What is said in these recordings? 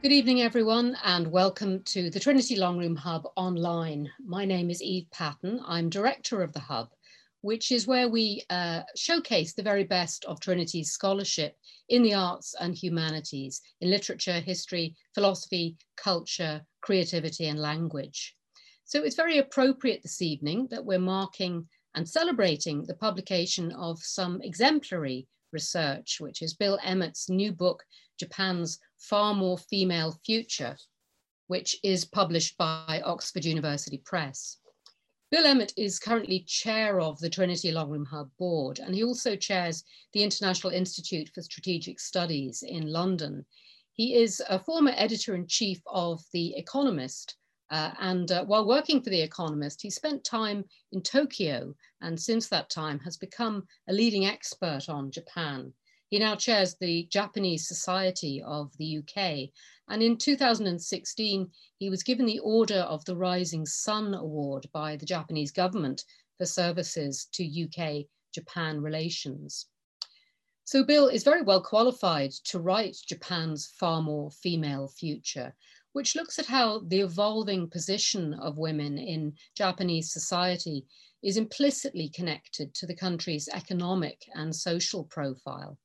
Good evening, everyone, and welcome to the Trinity Long Room Hub online. My name is Eve Patten. I'm director of the Hub, which is where we uh, showcase the very best of Trinity's scholarship in the arts and humanities, in literature, history, philosophy, culture, creativity, and language. So it's very appropriate this evening that we're marking and celebrating the publication of some exemplary research, which is Bill Emmott's new book, Japan's Far More Female Future, which is published by Oxford University Press. Bill Emmott is currently chair of the Trinity Long Room Hub board, and he also chairs the International Institute for Strategic Studies in London. He is a former editor in chief of The Economist, uh, and uh, while working for The Economist, he spent time in Tokyo, and since that time has become a leading expert on Japan. He now chairs the Japanese Society of the UK. And in 2016, he was given the Order of the Rising Sun Award by the Japanese government for services to UK Japan relations. So Bill is very well qualified to write Japan's far more female future, which looks at how the evolving position of women in Japanese society is implicitly connected to the country's economic and social profile.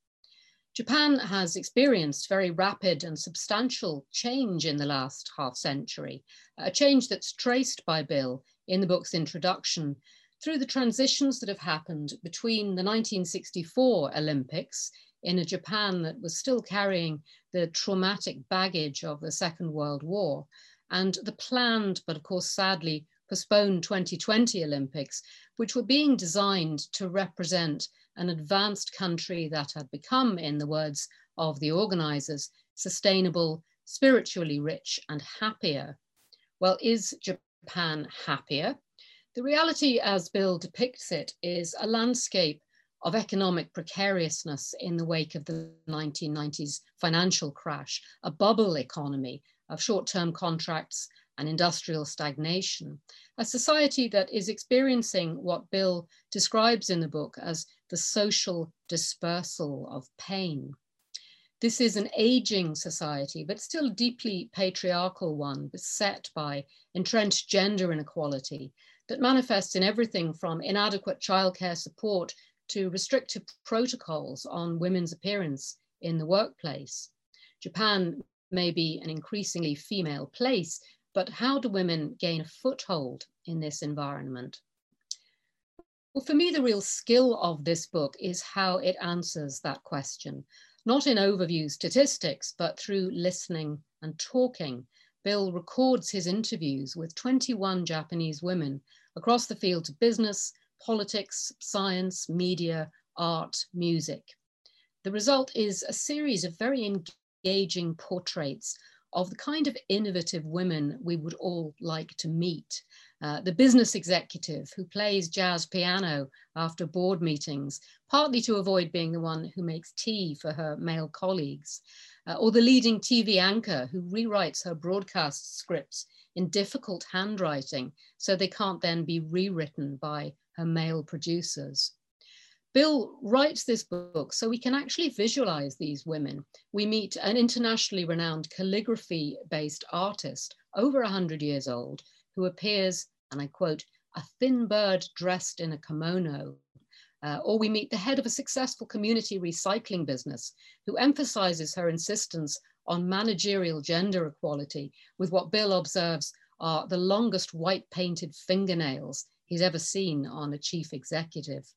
Japan has experienced very rapid and substantial change in the last half century, a change that's traced by Bill in the book's introduction through the transitions that have happened between the 1964 Olympics in a Japan that was still carrying the traumatic baggage of the Second World War and the planned, but of course sadly postponed 2020 Olympics, which were being designed to represent an advanced country that had become, in the words of the organizers, sustainable, spiritually rich, and happier. Well, is Japan happier? The reality, as Bill depicts it, is a landscape of economic precariousness in the wake of the 1990s financial crash, a bubble economy of short term contracts and industrial stagnation, a society that is experiencing what Bill describes in the book as the social dispersal of pain. This is an aging society, but still deeply patriarchal one, beset by entrenched gender inequality that manifests in everything from inadequate childcare support to restrictive protocols on women's appearance in the workplace. Japan may be an increasingly female place, but how do women gain a foothold in this environment? Well, for me, the real skill of this book is how it answers that question, not in overview statistics, but through listening and talking. Bill records his interviews with 21 Japanese women across the fields of business, politics, science, media, art, music. The result is a series of very engaging portraits of the kind of innovative women we would all like to meet. Uh, the business executive who plays jazz piano after board meetings, partly to avoid being the one who makes tea for her male colleagues, uh, or the leading TV anchor who rewrites her broadcast scripts in difficult handwriting so they can't then be rewritten by her male producers. Bill writes this book so we can actually visualize these women. We meet an internationally renowned calligraphy based artist, over 100 years old, who appears, and I quote, a thin bird dressed in a kimono. Uh, or we meet the head of a successful community recycling business who emphasizes her insistence on managerial gender equality with what Bill observes are the longest white painted fingernails he's ever seen on a chief executive.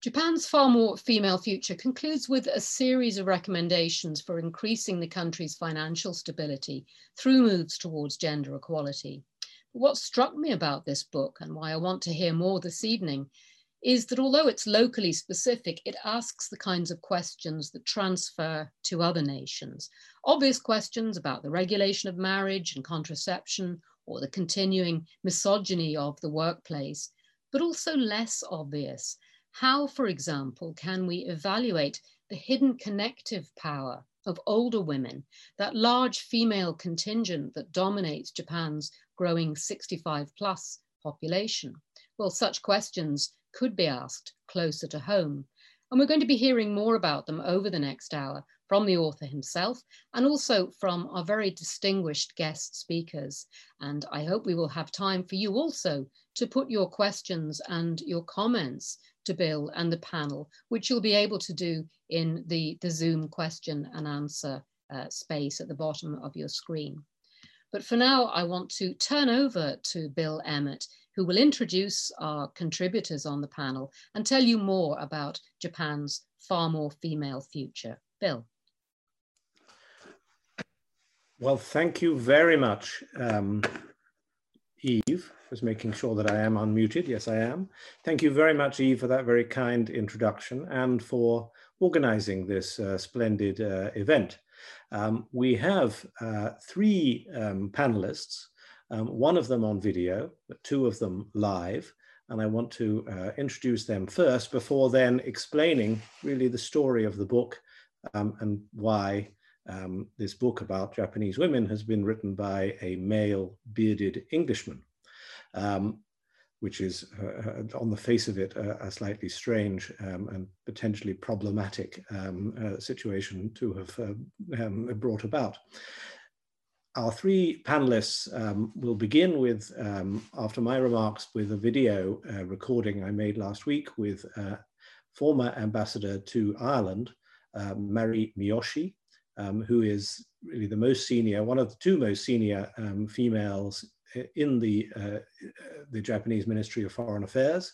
Japan's far more female future concludes with a series of recommendations for increasing the country's financial stability through moves towards gender equality. What struck me about this book and why I want to hear more this evening is that although it's locally specific, it asks the kinds of questions that transfer to other nations. Obvious questions about the regulation of marriage and contraception, or the continuing misogyny of the workplace, but also less obvious. How, for example, can we evaluate the hidden connective power of older women, that large female contingent that dominates Japan's growing 65 plus population? Well, such questions could be asked closer to home. And we're going to be hearing more about them over the next hour from the author himself and also from our very distinguished guest speakers. And I hope we will have time for you also to put your questions and your comments to Bill and the panel, which you'll be able to do in the, the Zoom question and answer uh, space at the bottom of your screen. But for now, I want to turn over to Bill Emmott, who will introduce our contributors on the panel and tell you more about Japan's far more female future. Bill. Well, thank you very much, um, Eve, for making sure that I am unmuted. Yes, I am. Thank you very much, Eve, for that very kind introduction and for organizing this uh, splendid uh, event. Um, we have uh, three um, panelists, um, one of them on video, but two of them live. And I want to uh, introduce them first before then explaining really the story of the book um, and why um, this book about Japanese women has been written by a male bearded Englishman, um, which is uh, uh on the face of it a slightly strange um, and potentially problematic um, uh, situation to have uh, um, brought about. Our three panelists um, will begin with, after my remarks, with a video uh, recording I made last week with former ambassador to Ireland, Mari Miyoshi, um, who is really the most senior, one of the two most senior um, females in the, uh, the Japanese Ministry of Foreign Affairs.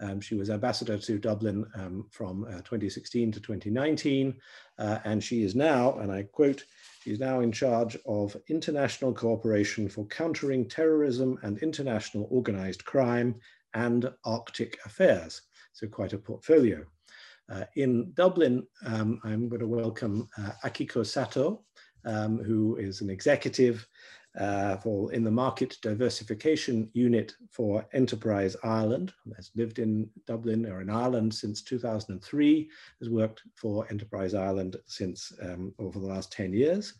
Um, she was ambassador to Dublin um, from uh, 2016 to 2019, uh, and she is now, and I quote, she's now in charge of international cooperation for countering terrorism and international organized crime and Arctic affairs. So quite a portfolio. Uh, in Dublin, um, I'm going to welcome uh, Akiko Sato, um, who is an executive uh, for in the Market Diversification Unit for Enterprise Ireland, has lived in Dublin or in Ireland since 2003, has worked for Enterprise Ireland since um, over the last 10 years.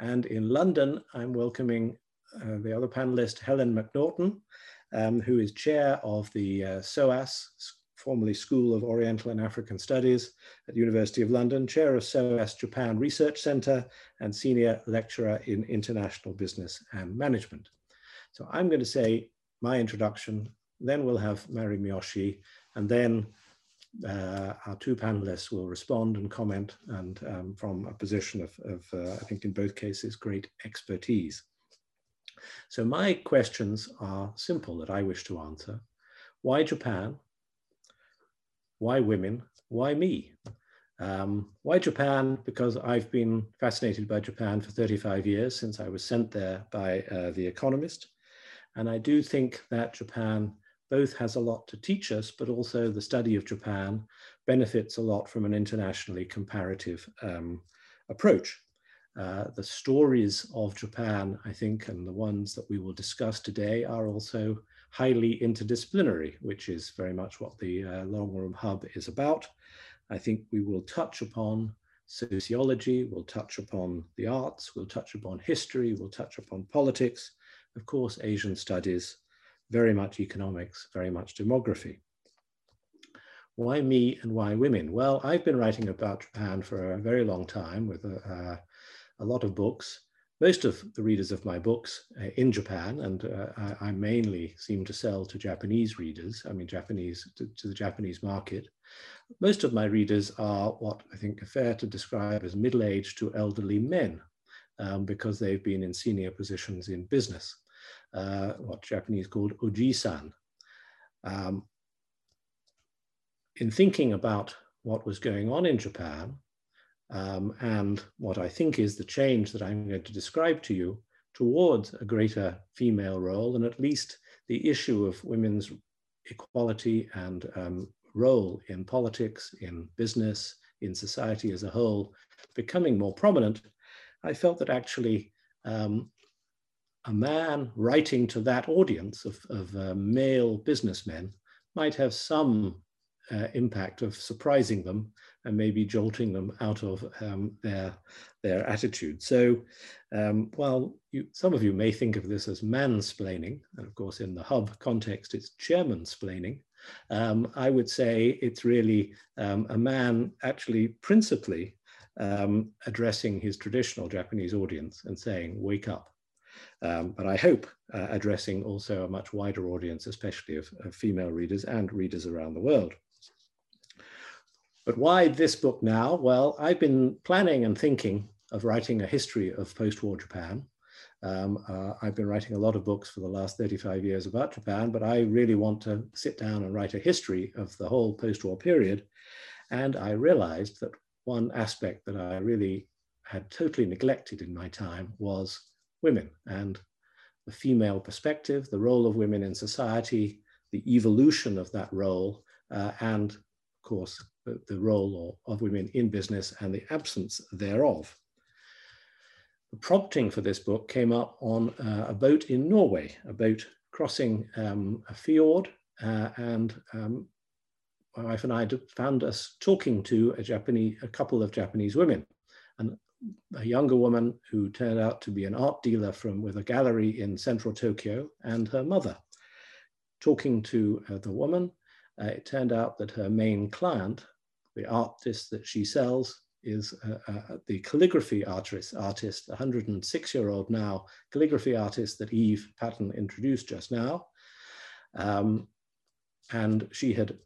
And in London, I'm welcoming uh, the other panelist, Helen Macnaughtan, um, who is chair of the uh, SOAS formerly School of Oriental and African Studies at the University of London, chair of SOAS Japan Research Center, and senior lecturer in international business and management. So I'm going to say my introduction, then we'll have Mari Miyoshi, and then uh, our two panelists will respond and comment and um, from a position of, of uh, I think in both cases, great expertise. So my questions are simple that I wish to answer. Why Japan? Why women? Why me? Um, why Japan? Because I've been fascinated by Japan for 35 years since I was sent there by uh, The Economist. And I do think that Japan both has a lot to teach us, but also the study of Japan benefits a lot from an internationally comparative um, approach. Uh, the stories of Japan, I think, and the ones that we will discuss today are also highly interdisciplinary, which is very much what the uh, Long Room Hub is about. I think we will touch upon sociology, we'll touch upon the arts, we'll touch upon history, we'll touch upon politics, of course, Asian studies, very much economics, very much demography. Why me and why women? Well, I've been writing about Japan for a very long time with a, uh, a lot of books most of the readers of my books uh, in Japan, and uh, I, I, mainly seem to sell to Japanese readers, I mean, Japanese to, to, the Japanese market. Most of my readers are what I think are fair to describe as middle-aged to elderly men, um, because they've been in senior positions in business, uh, what Japanese called oji-san. Um, in thinking about what was going on in Japan, um, and what I think is the change that I'm going to describe to you towards a greater female role and at least the issue of women's equality and um, role in politics, in business, in society as a whole becoming more prominent, I felt that actually um, a man writing to that audience of, of uh, male businessmen might have some uh, impact of surprising them and maybe jolting them out of um, their, their attitude. So um, while you, some of you may think of this as mansplaining, and of course in the hub context it's chairmansplaining, um, I would say it's really um, a man actually principally um, addressing his traditional Japanese audience and saying, wake up. Um, but I hope uh, addressing also a much wider audience, especially of, of female readers and readers around the world. But why this book now? Well, I've been planning and thinking of writing a history of post-war Japan. Um, uh, I've been writing a lot of books for the last 35 years about Japan, but I really want to sit down and write a history of the whole post-war period. And I realized that one aspect that I really had totally neglected in my time was women and the female perspective, the role of women in society, the evolution of that role, uh, and of course, the, role of women in business and the absence thereof. The prompting for this book came up on uh, a boat in Norway, a boat crossing um, a fjord, uh, and um, my wife and I found us talking to a Japanese, a couple of Japanese women, and a younger woman who turned out to be an art dealer from with a gallery in central Tokyo, and her mother. Talking to uh, the woman, uh, it turned out that her main client the artist that she sells is uh, uh, the calligraphy artist, artist, 106 year old now, calligraphy artist that Eve Patten introduced just now. Um, and she had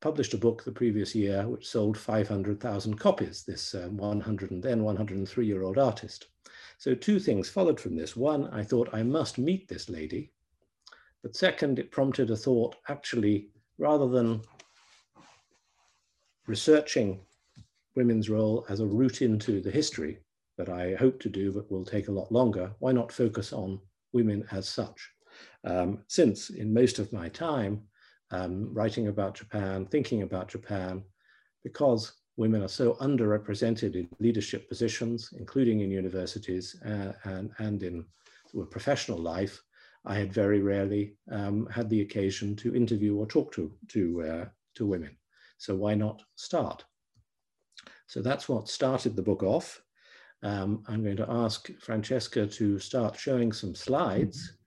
published a book the previous year which sold 500,000 copies, this um, 100 and then 103 year old artist. So two things followed from this. One, I thought I must meet this lady. But second, it prompted a thought, actually, rather than researching women's role as a route into the history that I hope to do, but will take a lot longer, why not focus on women as such? Um, since in most of my time, um, writing about Japan, thinking about Japan, because women are so underrepresented in leadership positions, including in universities uh, and, and in professional life, I had very rarely um, had the occasion to interview or talk to, to, uh, to women. So why not start? So that's what started the book off. Um, I'm going to ask Francesca to start showing some slides.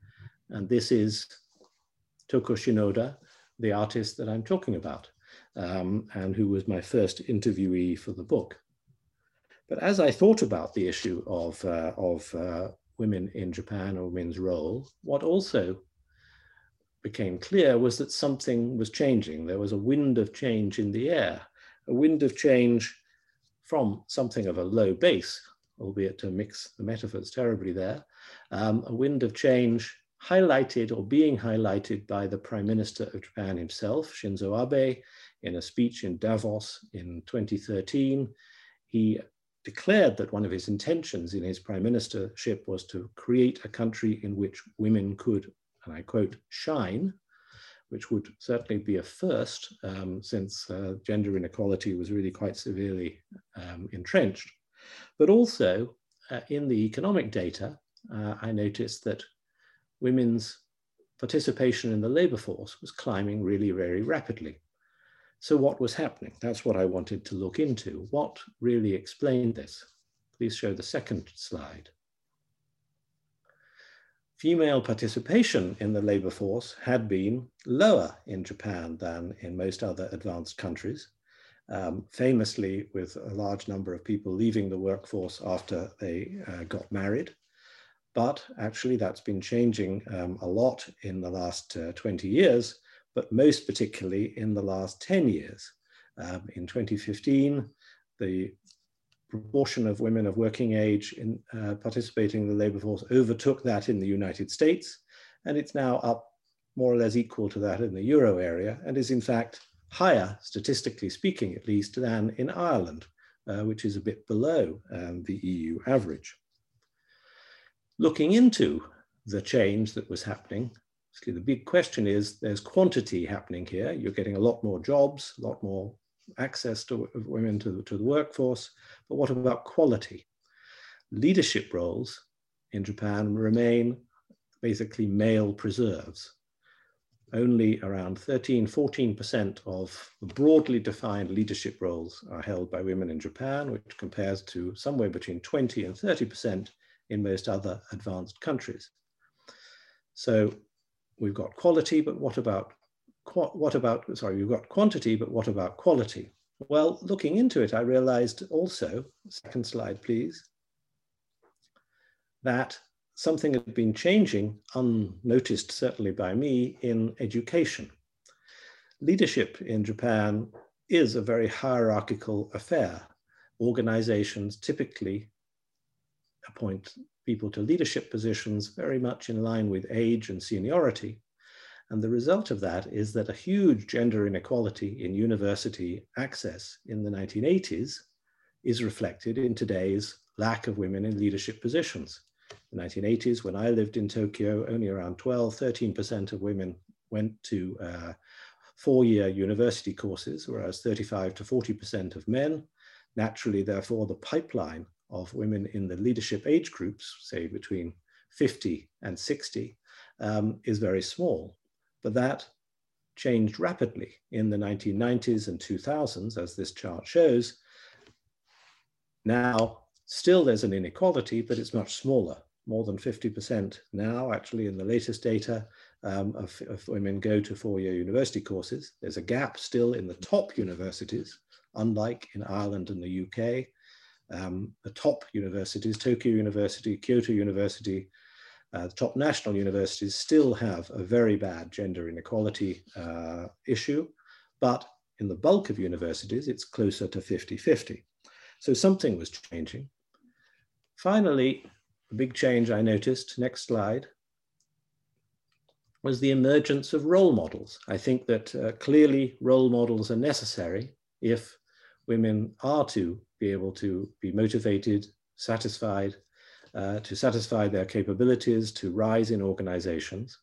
And this is Toko Shinoda, the artist that I'm talking about, um, and who was my first interviewee for the book. But as I thought about the issue of, uh, of uh, women in Japan or women's role, what also became clear was that something was changing. There was a wind of change in the air, a wind of change from something of a low base, albeit to mix the metaphors terribly there, um, a wind of change highlighted or being highlighted by the Prime Minister of Japan himself, Shinzo Abe, in a speech in Davos in 2013. He declared that one of his intentions in his prime ministership was to create a country in which women could and I quote, shine, which would certainly be a first um, since uh, gender inequality was really quite severely um, entrenched. But also uh, in the economic data, uh, I noticed that women's participation in the labor force was climbing really very rapidly. So what was happening? That's what I wanted to look into. What really explained this? Please show the second slide female participation in the labor force had been lower in Japan than in most other advanced countries, um, famously with a large number of people leaving the workforce after they uh, got married. But actually that's been changing um, a lot in the last uh, 20 years, but most particularly in the last 10 years. Um, in 2015, the proportion of women of working age in uh, participating in the labor force overtook that in the United States, and it's now up more or less equal to that in the euro area, and is in fact higher, statistically speaking at least, than in Ireland, uh, which is a bit below um, the EU average. Looking into the change that was happening, the big question is there's quantity happening here. You're getting a lot more jobs, a lot more access to women to, to the workforce, but what about quality? Leadership roles in Japan remain basically male preserves. Only around 13, 14% of broadly defined leadership roles are held by women in Japan, which compares to somewhere between 20 and 30% in most other advanced countries. So we've got quality, but what about, what about, sorry, we've got quantity, but what about quality? Well, looking into it, I realized also, second slide, please, that something had been changing, unnoticed certainly by me, in education. Leadership in Japan is a very hierarchical affair. Organizations typically appoint people to leadership positions very much in line with age and seniority. And the result of that is that a huge gender inequality in university access in the 1980s is reflected in today's lack of women in leadership positions. In the 1980s, when I lived in Tokyo, only around 12, 13% of women went to uh, four-year university courses, whereas 35 to 40% of men. Naturally, therefore, the pipeline of women in the leadership age groups, say between 50 and 60, um, is very small. But that changed rapidly in the 1990s and 2000s, as this chart shows. Now, still there's an inequality, but it's much smaller, more than 50% now, actually, in the latest data um, of, of women go to four-year university courses. There's a gap still in the top universities, unlike in Ireland and the UK. Um, the top universities, Tokyo University, Kyoto University, uh, the top national universities still have a very bad gender inequality uh, issue, but in the bulk of universities, it's closer to 50-50. So something was changing. Finally, a big change I noticed, next slide, was the emergence of role models. I think that uh, clearly role models are necessary if women are to be able to be motivated, satisfied, uh, to satisfy their capabilities to rise in organizations.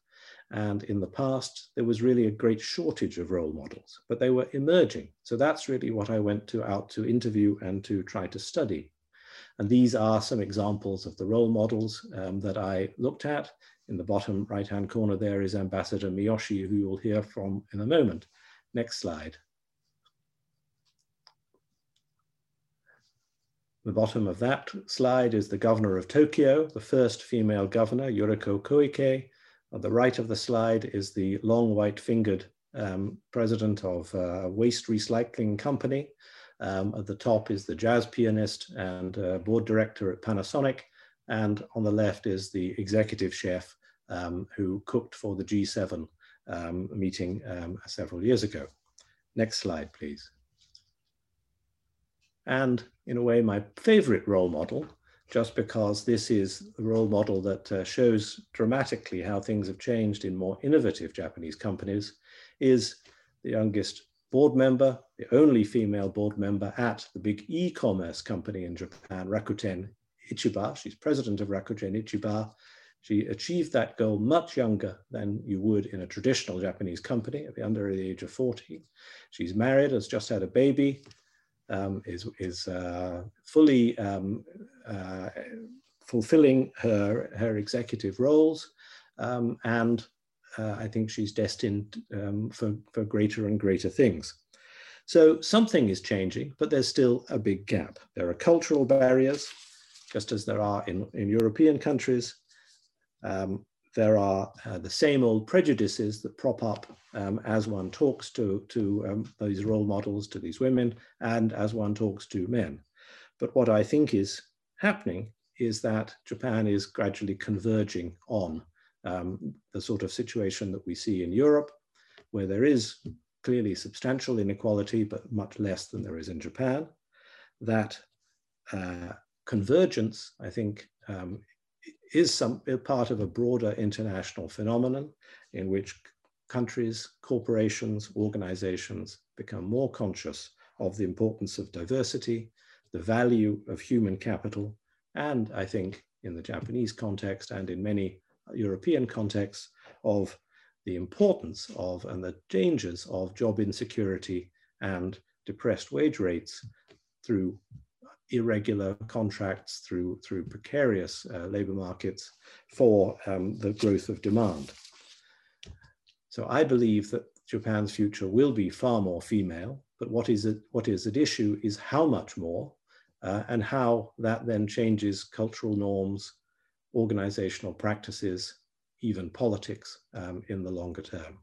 And in the past, there was really a great shortage of role models, but they were emerging. So that's really what I went to out to interview and to try to study. And these are some examples of the role models um, that I looked at. In the bottom right-hand corner there is Ambassador Miyoshi, who you'll hear from in a moment. Next slide. The bottom of that slide is the governor of Tokyo, the first female governor, Yuriko Koike. On the right of the slide is the long white-fingered um, president of a waste recycling company. Um, at the top is the jazz pianist and uh, board director at Panasonic. And on the left is the executive chef um, who cooked for the G7 um, meeting um, several years ago. Next slide, please and in a way my favorite role model, just because this is a role model that uh, shows dramatically how things have changed in more innovative Japanese companies, is the youngest board member, the only female board member at the big e-commerce company in Japan, Rakuten Ichiba. She's president of Rakuten Ichiba. She achieved that goal much younger than you would in a traditional Japanese company at the under the age of 40. She's married, has just had a baby, um, is, is uh, fully um, uh, fulfilling her, her executive roles. Um, and uh, I think she's destined um, for, for greater and greater things. So something is changing, but there's still a big gap. There are cultural barriers, just as there are in, in European countries. Um, there are uh, the same old prejudices that prop up um, as one talks to, to um, these role models, to these women, and as one talks to men. But what I think is happening is that Japan is gradually converging on um, the sort of situation that we see in Europe, where there is clearly substantial inequality, but much less than there is in Japan. That uh, convergence, I think, um, is some part of a broader international phenomenon in which countries, corporations, organizations become more conscious of the importance of diversity, the value of human capital, and I think in the Japanese context and in many European contexts of the importance of and the dangers of job insecurity and depressed wage rates through irregular contracts, through, through precarious uh, labor markets for um, the growth of demand. So I believe that Japan's future will be far more female, but what is, it, what is at issue is how much more uh, and how that then changes cultural norms, organizational practices, even politics um, in the longer term.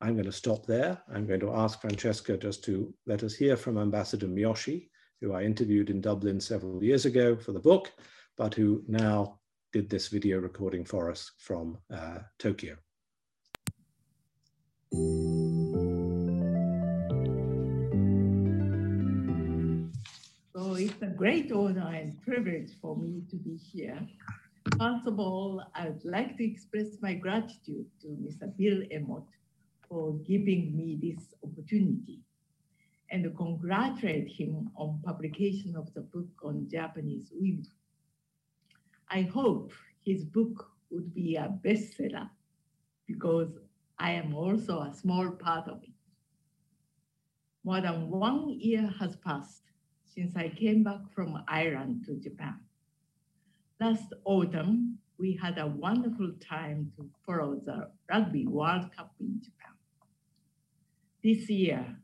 I'm going to stop there. I'm going to ask Francesca just to let us hear from Ambassador Miyoshi, who I interviewed in Dublin several years ago for the book, but who now did this video recording for us from uh, Tokyo. So it's a great honor and privilege for me to be here. First of all, I would like to express my gratitude to Mr. Bill Emmott for giving me this opportunity and congratulate him on publication of the book on Japanese women. I hope his book would be a bestseller because I am also a small part of it. More than one year has passed since I came back from Ireland to Japan. Last autumn, we had a wonderful time to follow the Rugby World Cup in Japan. This year,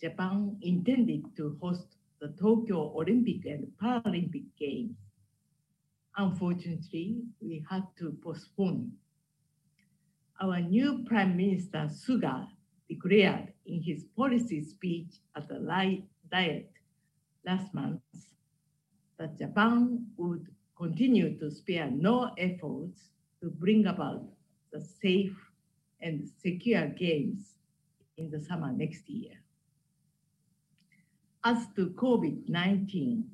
Japan intended to host the Tokyo Olympic and Paralympic Games. Unfortunately, we had to postpone. Our new Prime Minister Suga declared in his policy speech at the Diet last month that Japan would continue to spare no efforts to bring about the safe and secure games in the summer next year. As to COVID-19,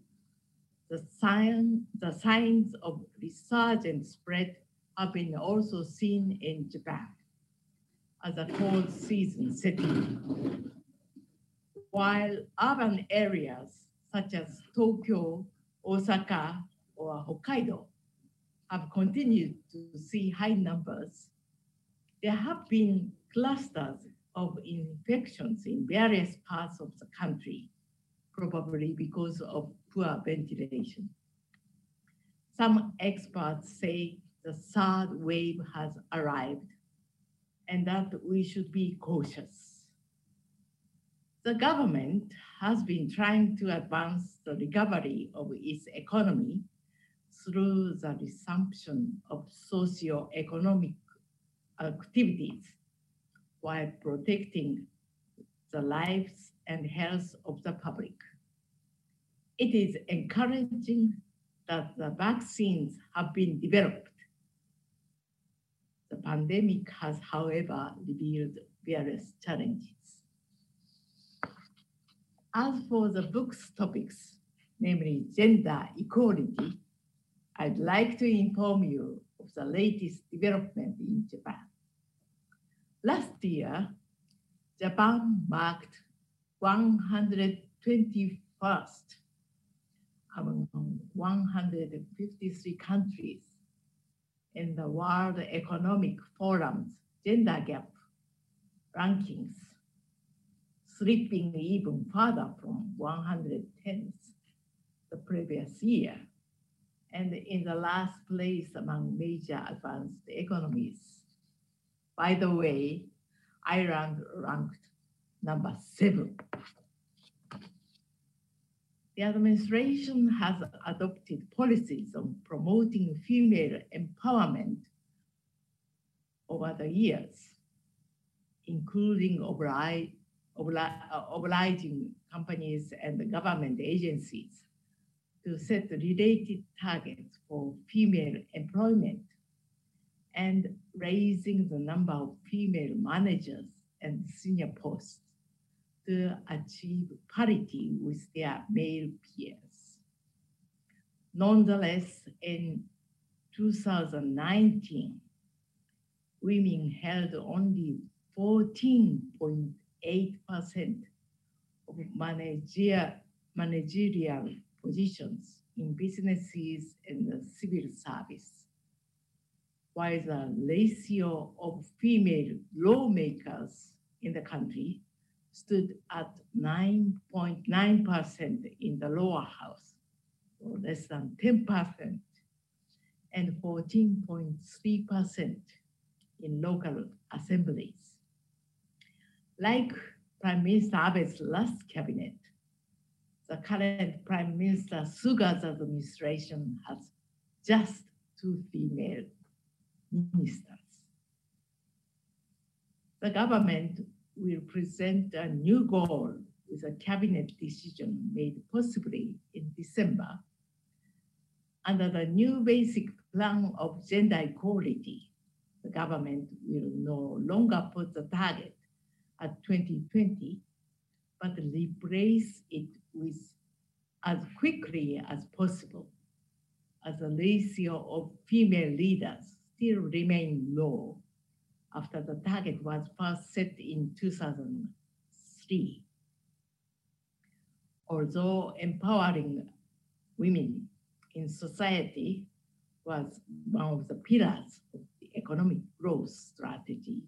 the, sign, the signs of resurgent spread have been also seen in Japan as a cold season setting. While urban areas such as Tokyo, Osaka, or Hokkaido have continued to see high numbers, there have been clusters of infections in various parts of the country, probably because of poor ventilation. Some experts say the third wave has arrived and that we should be cautious. The government has been trying to advance the recovery of its economy through the resumption of socio-economic activities while protecting the lives and health of the public. It is encouraging that the vaccines have been developed. The pandemic has, however, revealed various challenges. As for the book's topics, namely gender equality, I'd like to inform you of the latest development in Japan. Last year, Japan marked 121st among 153 countries in the World Economic Forum's gender gap rankings, slipping even further from 110th the previous year, and in the last place among major advanced economies. By the way, Ireland ranked number seven. The administration has adopted policies on promoting female empowerment over the years, including oblige, obliging companies and government agencies to set related targets for female employment and raising the number of female managers and senior posts achieve parity with their male peers. Nonetheless, in 2019, women held only 14.8% of managerial positions in businesses and the civil service while the ratio of female lawmakers in the country stood at 9.9% in the lower house or less than 10%, and 14.3% in local assemblies. Like Prime Minister Abe's last cabinet, the current Prime Minister Suga's administration has just two female ministers. The government will present a new goal with a cabinet decision made possibly in December under the new basic plan of gender equality. The government will no longer put the target at 2020, but replace it with as quickly as possible as the ratio of female leaders still remain low after the target was first set in 2003. Although empowering women in society was one of the pillars of the economic growth strategy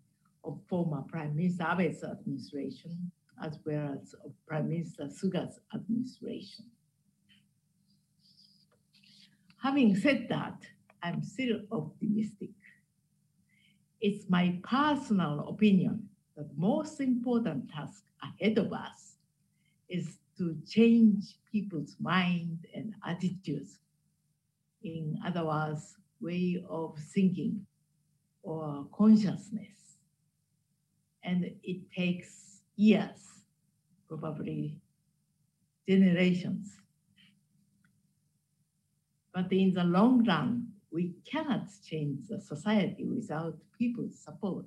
of former Prime Minister Abe's administration, as well as of Prime Minister Suga's administration. Having said that, I'm still optimistic. It's my personal opinion that the most important task ahead of us is to change people's mind and attitudes. In other words, way of thinking or consciousness. And it takes years, probably generations. But in the long run, we cannot change the society without people's support.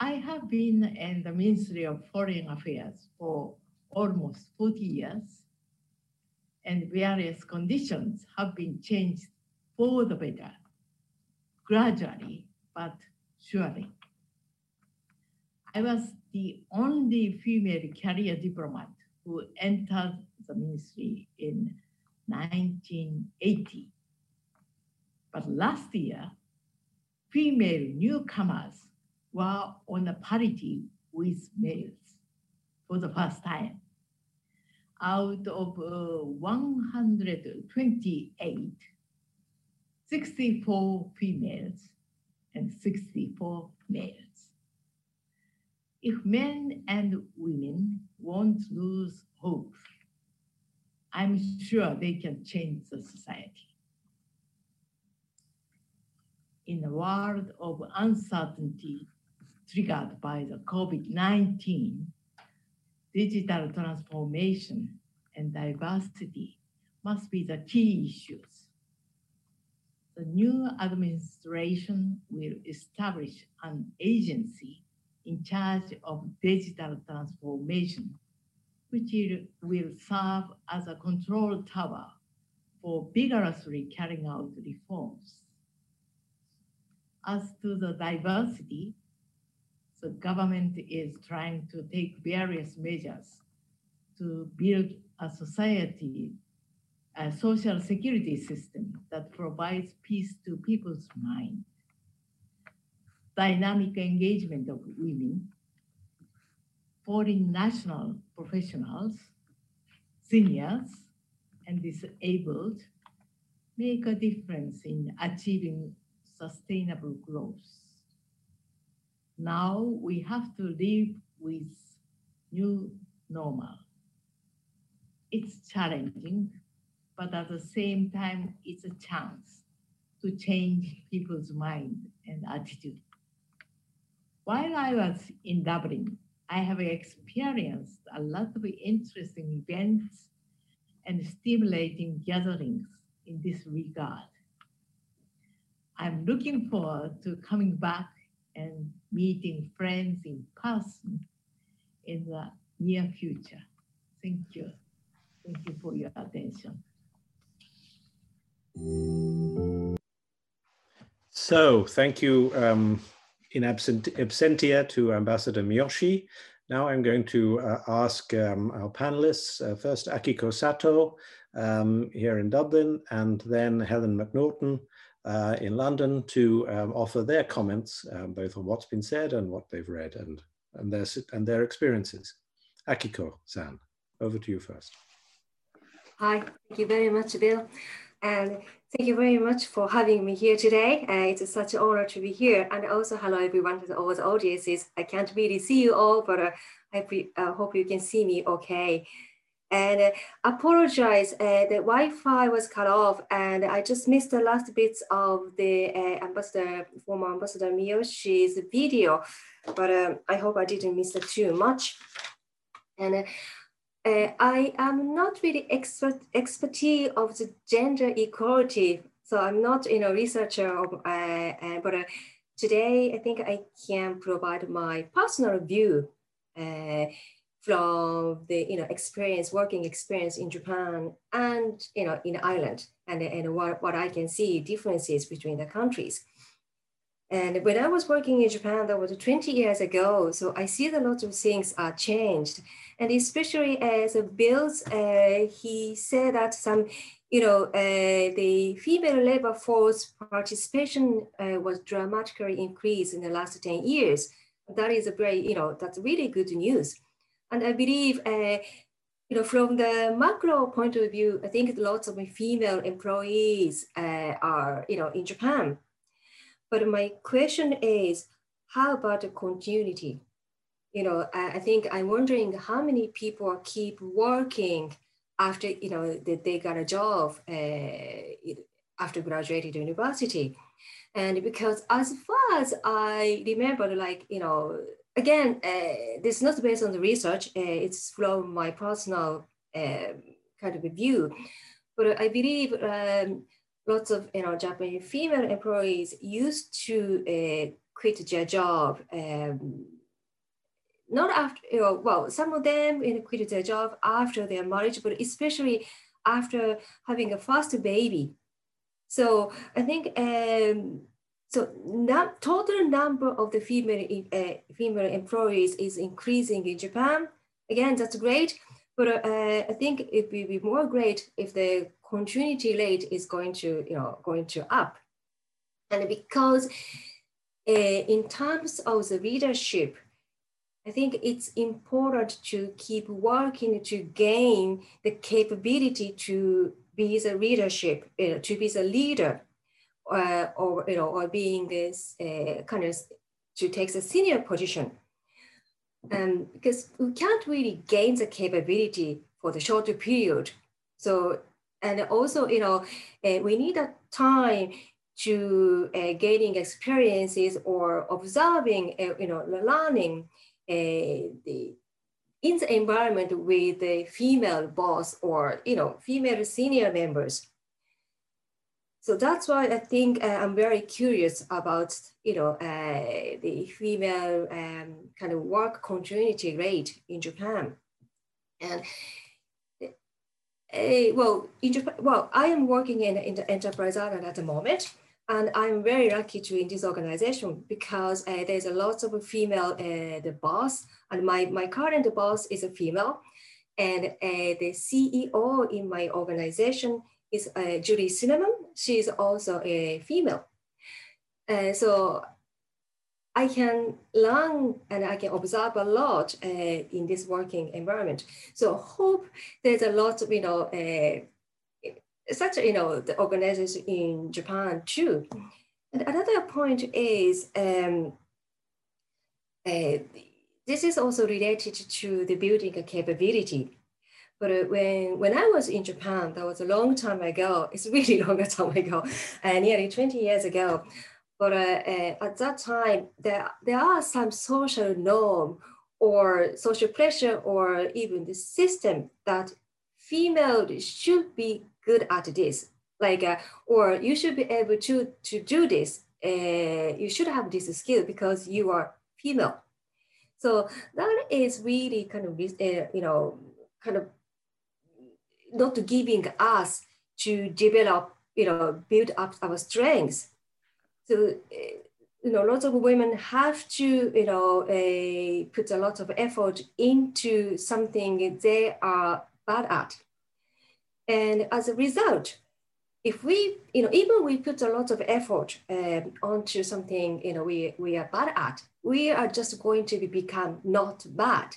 I have been in the Ministry of Foreign Affairs for almost 40 years, and various conditions have been changed for the better, gradually, but surely. I was the only female career diplomat who entered the ministry in 1980. But last year, female newcomers were on a parity with males for the first time. Out of uh, 128, 64 females and 64 males. If men and women won't lose hope I'm sure they can change the society. In a world of uncertainty triggered by the COVID-19, digital transformation and diversity must be the key issues. The new administration will establish an agency in charge of digital transformation which will serve as a control tower for vigorously carrying out reforms. As to the diversity, the government is trying to take various measures to build a society, a social security system that provides peace to people's mind, dynamic engagement of women, foreign national professionals, seniors, and disabled make a difference in achieving sustainable growth. Now we have to live with new normal. It's challenging, but at the same time, it's a chance to change people's mind and attitude. While I was in Dublin, I have experienced a lot of interesting events and stimulating gatherings in this regard. I'm looking forward to coming back and meeting friends in person in the near future. Thank you. Thank you for your attention. So, thank you, um, in absent, absentia to Ambassador Miyoshi. Now I'm going to uh, ask um, our panelists, uh, first Akiko Sato um, here in Dublin, and then Helen Macnaughtan uh, in London to um, offer their comments, um, both on what's been said and what they've read and, and, their, and their experiences. Akiko-san, over to you first. Hi, thank you very much, Bill. And thank you very much for having me here today. Uh, it's such an honor to be here. And also, hello everyone to all the audiences. I can't really see you all, but uh, I uh, hope you can see me okay. And uh, apologize, uh, the Wi-Fi was cut off and I just missed the last bits of the uh, ambassador, former ambassador Miyoshi's video, but um, I hope I didn't miss it too much. And uh, I am not really expert expertise of the gender equality, so I'm not you know researcher. Of, uh, uh, but uh, today I think I can provide my personal view uh, from the you know experience, working experience in Japan and you know in Ireland, and and what what I can see differences between the countries. And when I was working in Japan, that was 20 years ago. So I see that lots of things are changed. And especially as Bill's, uh, he said that some, you know, uh, the female labor force participation uh, was dramatically increased in the last 10 years. That is a very, you know, that's really good news. And I believe, uh, you know, from the macro point of view, I think lots of female employees uh, are, you know, in Japan but my question is, how about the continuity? You know, I, I think I'm wondering how many people keep working after, you know, that they got a job uh, after graduated university. And because as far as I remember, like, you know, again, uh, this is not based on the research, uh, it's from my personal uh, kind of view. But I believe um, lots of you know Japanese female employees used to uh, quit their job. Um, not after, you know, well, some of them you know, quit their job after their marriage, but especially after having a first baby. So I think um, so. Not, total number of the female uh, female employees is increasing in Japan. Again, that's great, but uh, I think it would be more great if the continuity rate is going to, you know, going to up. And because uh, in terms of the leadership, I think it's important to keep working to gain the capability to be the leadership, you know, to be the leader, uh, or you know, or being this uh, kind of to take the senior position. Um, because we can't really gain the capability for the shorter period. So and also, you know, uh, we need a time to uh, gaining experiences or observing, uh, you know, learning the in the environment with the female boss or you know female senior members. So that's why I think uh, I'm very curious about you know uh, the female um, kind of work continuity rate in Japan, and uh, well, well, I am working in, in the Enterprise Ireland at the moment, and I'm very lucky to in this organization because uh, there's a lot of female uh, the boss, and my my current boss is a female, and uh, the CEO in my organization is uh, Julie Sinnamon. She is also a female. Uh, so I can learn and I can observe a lot uh, in this working environment. So hope there's a lot of, you know, uh, such, you know, the organizations in Japan too. And another point is, um, uh, this is also related to the building a capability. But uh, when, when I was in Japan, that was a long time ago, it's really long time ago, uh, nearly 20 years ago, but uh, uh, at that time, there, there are some social norm or social pressure or even the system that females should be good at this. Like, uh, or you should be able to, to do this. Uh, you should have this skill because you are female. So that is really kind of, uh, you know, kind of not giving us to develop, you know, build up our strengths so you know, lots of women have to, you know, uh, put a lot of effort into something they are bad at. And as a result, if we, you know, even we put a lot of effort um, onto something, you know, we, we are bad at, we are just going to become not bad.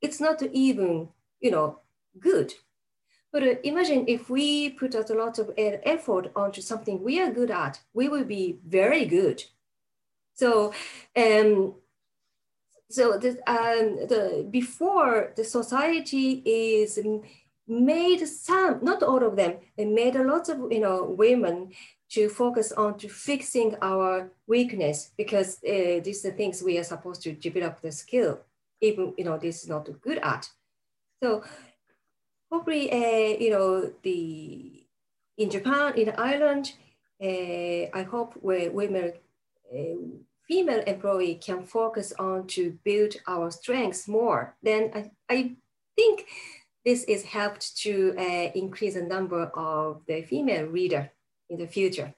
It's not even, you know, good. But uh, imagine if we put out a lot of effort onto something we are good at, we will be very good. So, um, so the, um, the before the society is made some, not all of them, they made a lot of you know women to focus on to fixing our weakness because uh, these are things we are supposed to develop the skill, even you know this is not good at. So hopefully, uh, you know, the in Japan, in Ireland, uh, I hope women, uh, female employee can focus on to build our strengths more. Then I, I think this is helped to uh, increase the number of the female reader in the future.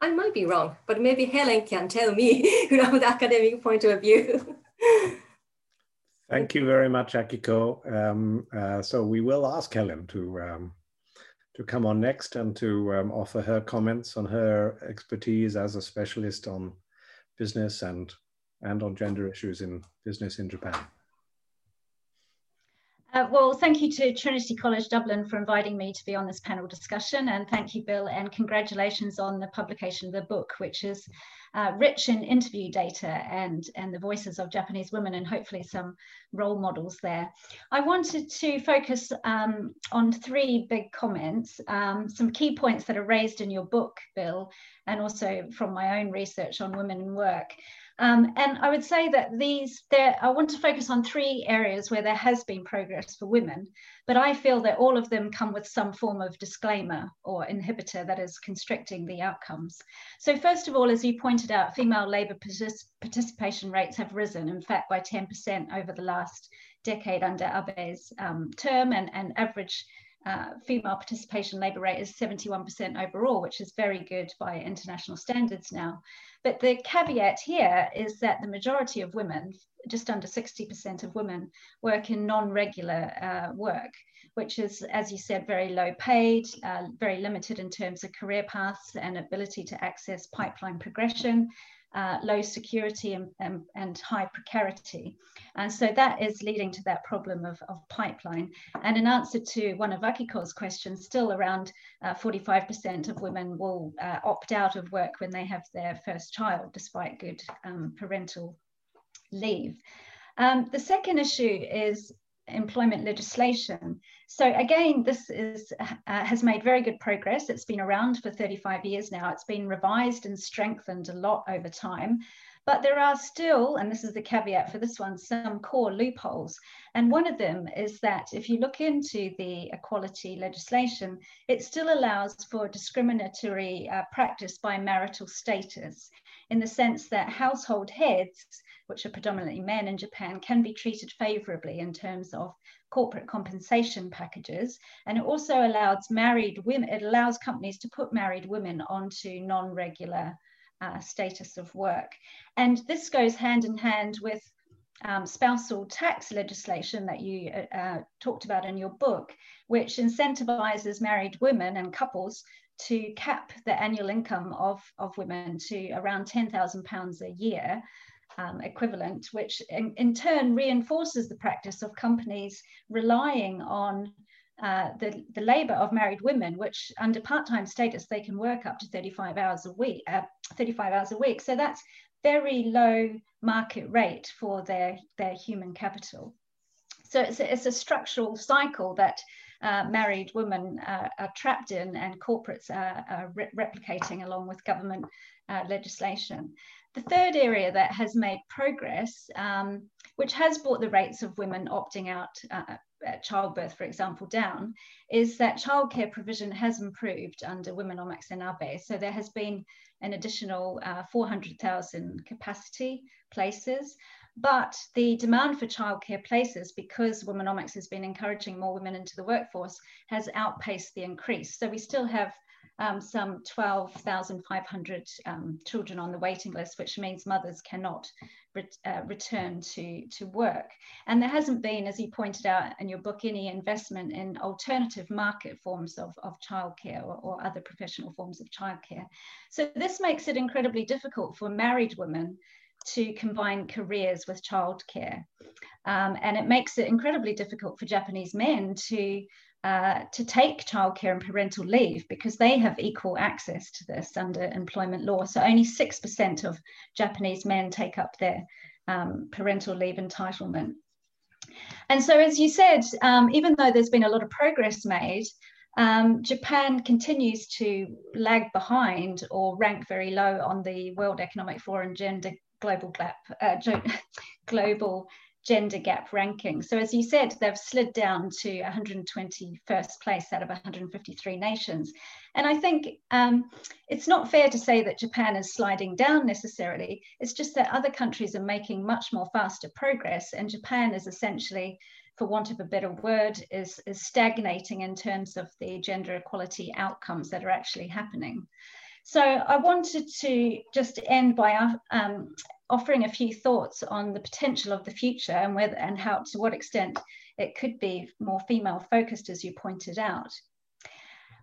I might be wrong, but maybe Helen can tell me from the academic point of view. Thank you very much, Akiko. Um, uh, so we will ask Helen to um, to come on next and to um, offer her comments on her expertise as a specialist on business and and on gender issues in business in Japan. Uh, well, thank you to Trinity College Dublin for inviting me to be on this panel discussion, and thank you, Bill, and congratulations on the publication of the book, which is uh, rich in interview data and, and the voices of Japanese women and hopefully some role models there. I wanted to focus um, on three big comments, um, some key points that are raised in your book, Bill, and also from my own research on women in work. Um, and I would say that these, there, I want to focus on three areas where there has been progress for women, but I feel that all of them come with some form of disclaimer or inhibitor that is constricting the outcomes. So first of all, as you pointed out, female labour participation rates have risen, in fact, by 10% over the last decade under Abe's um, term and, and average uh, female participation labour rate is 71% overall, which is very good by international standards now. But the caveat here is that the majority of women, just under 60% of women, work in non-regular uh, work, which is, as you said, very low paid, uh, very limited in terms of career paths and ability to access pipeline progression, uh, low security and, and, and, high precarity. And so that is leading to that problem of, of pipeline. And in answer to one of Akiko's questions, still around 45% uh, of women will uh, opt out of work when they have their first child, despite good um, parental leave. Um, the second issue is employment legislation. So again, this is, uh, has made very good progress. It's been around for 35 years now. It's been revised and strengthened a lot over time. But there are still, and this is the caveat for this one, some core loopholes. And one of them is that if you look into the equality legislation, it still allows for discriminatory uh, practice by marital status in the sense that household heads which are predominantly men in Japan, can be treated favorably in terms of corporate compensation packages. And it also allows married women, it allows companies to put married women onto non-regular uh, status of work. And this goes hand in hand with um, spousal tax legislation that you uh, uh, talked about in your book, which incentivizes married women and couples to cap the annual income of, of women to around £10,000 a year um, equivalent, which in, in, turn reinforces the practice of companies relying on uh, the, the labor of married women, which under part-time status, they can work up to 35 hours a week, uh, 35 hours a week. So that's very low market rate for their, their human capital. So it's a, it's a structural cycle that uh, married women uh, are trapped in and corporates are, are re replicating along with government uh, legislation. The third area that has made progress, um, which has brought the rates of women opting out uh, at childbirth, for example, down, is that childcare provision has improved under Womenomics and Abe. So there has been an additional uh, 400,000 capacity places. But the demand for childcare places, because Womenomics has been encouraging more women into the workforce, has outpaced the increase. So we still have um, some 12,500 um, children on the waiting list, which means mothers cannot uh, return to, to work. And there hasn't been, as you pointed out in your book, any investment in alternative market forms of, of childcare or, or other professional forms of childcare. So this makes it incredibly difficult for married women to combine careers with childcare. Um, and it makes it incredibly difficult for Japanese men to uh, to take childcare and parental leave because they have equal access to this under employment law. So only 6% of Japanese men take up their um, parental leave entitlement. And so, as you said, um, even though there's been a lot of progress made, um, Japan continues to lag behind or rank very low on the World Economic Forum Gender Global Gap, uh, Global gender gap ranking. So as you said, they've slid down to 121st place out of 153 nations. And I think um, it's not fair to say that Japan is sliding down necessarily. It's just that other countries are making much more faster progress and Japan is essentially for want of a better word, is, is stagnating in terms of the gender equality outcomes that are actually happening. So I wanted to just end by um, offering a few thoughts on the potential of the future and whether and how to what extent it could be more female focused, as you pointed out.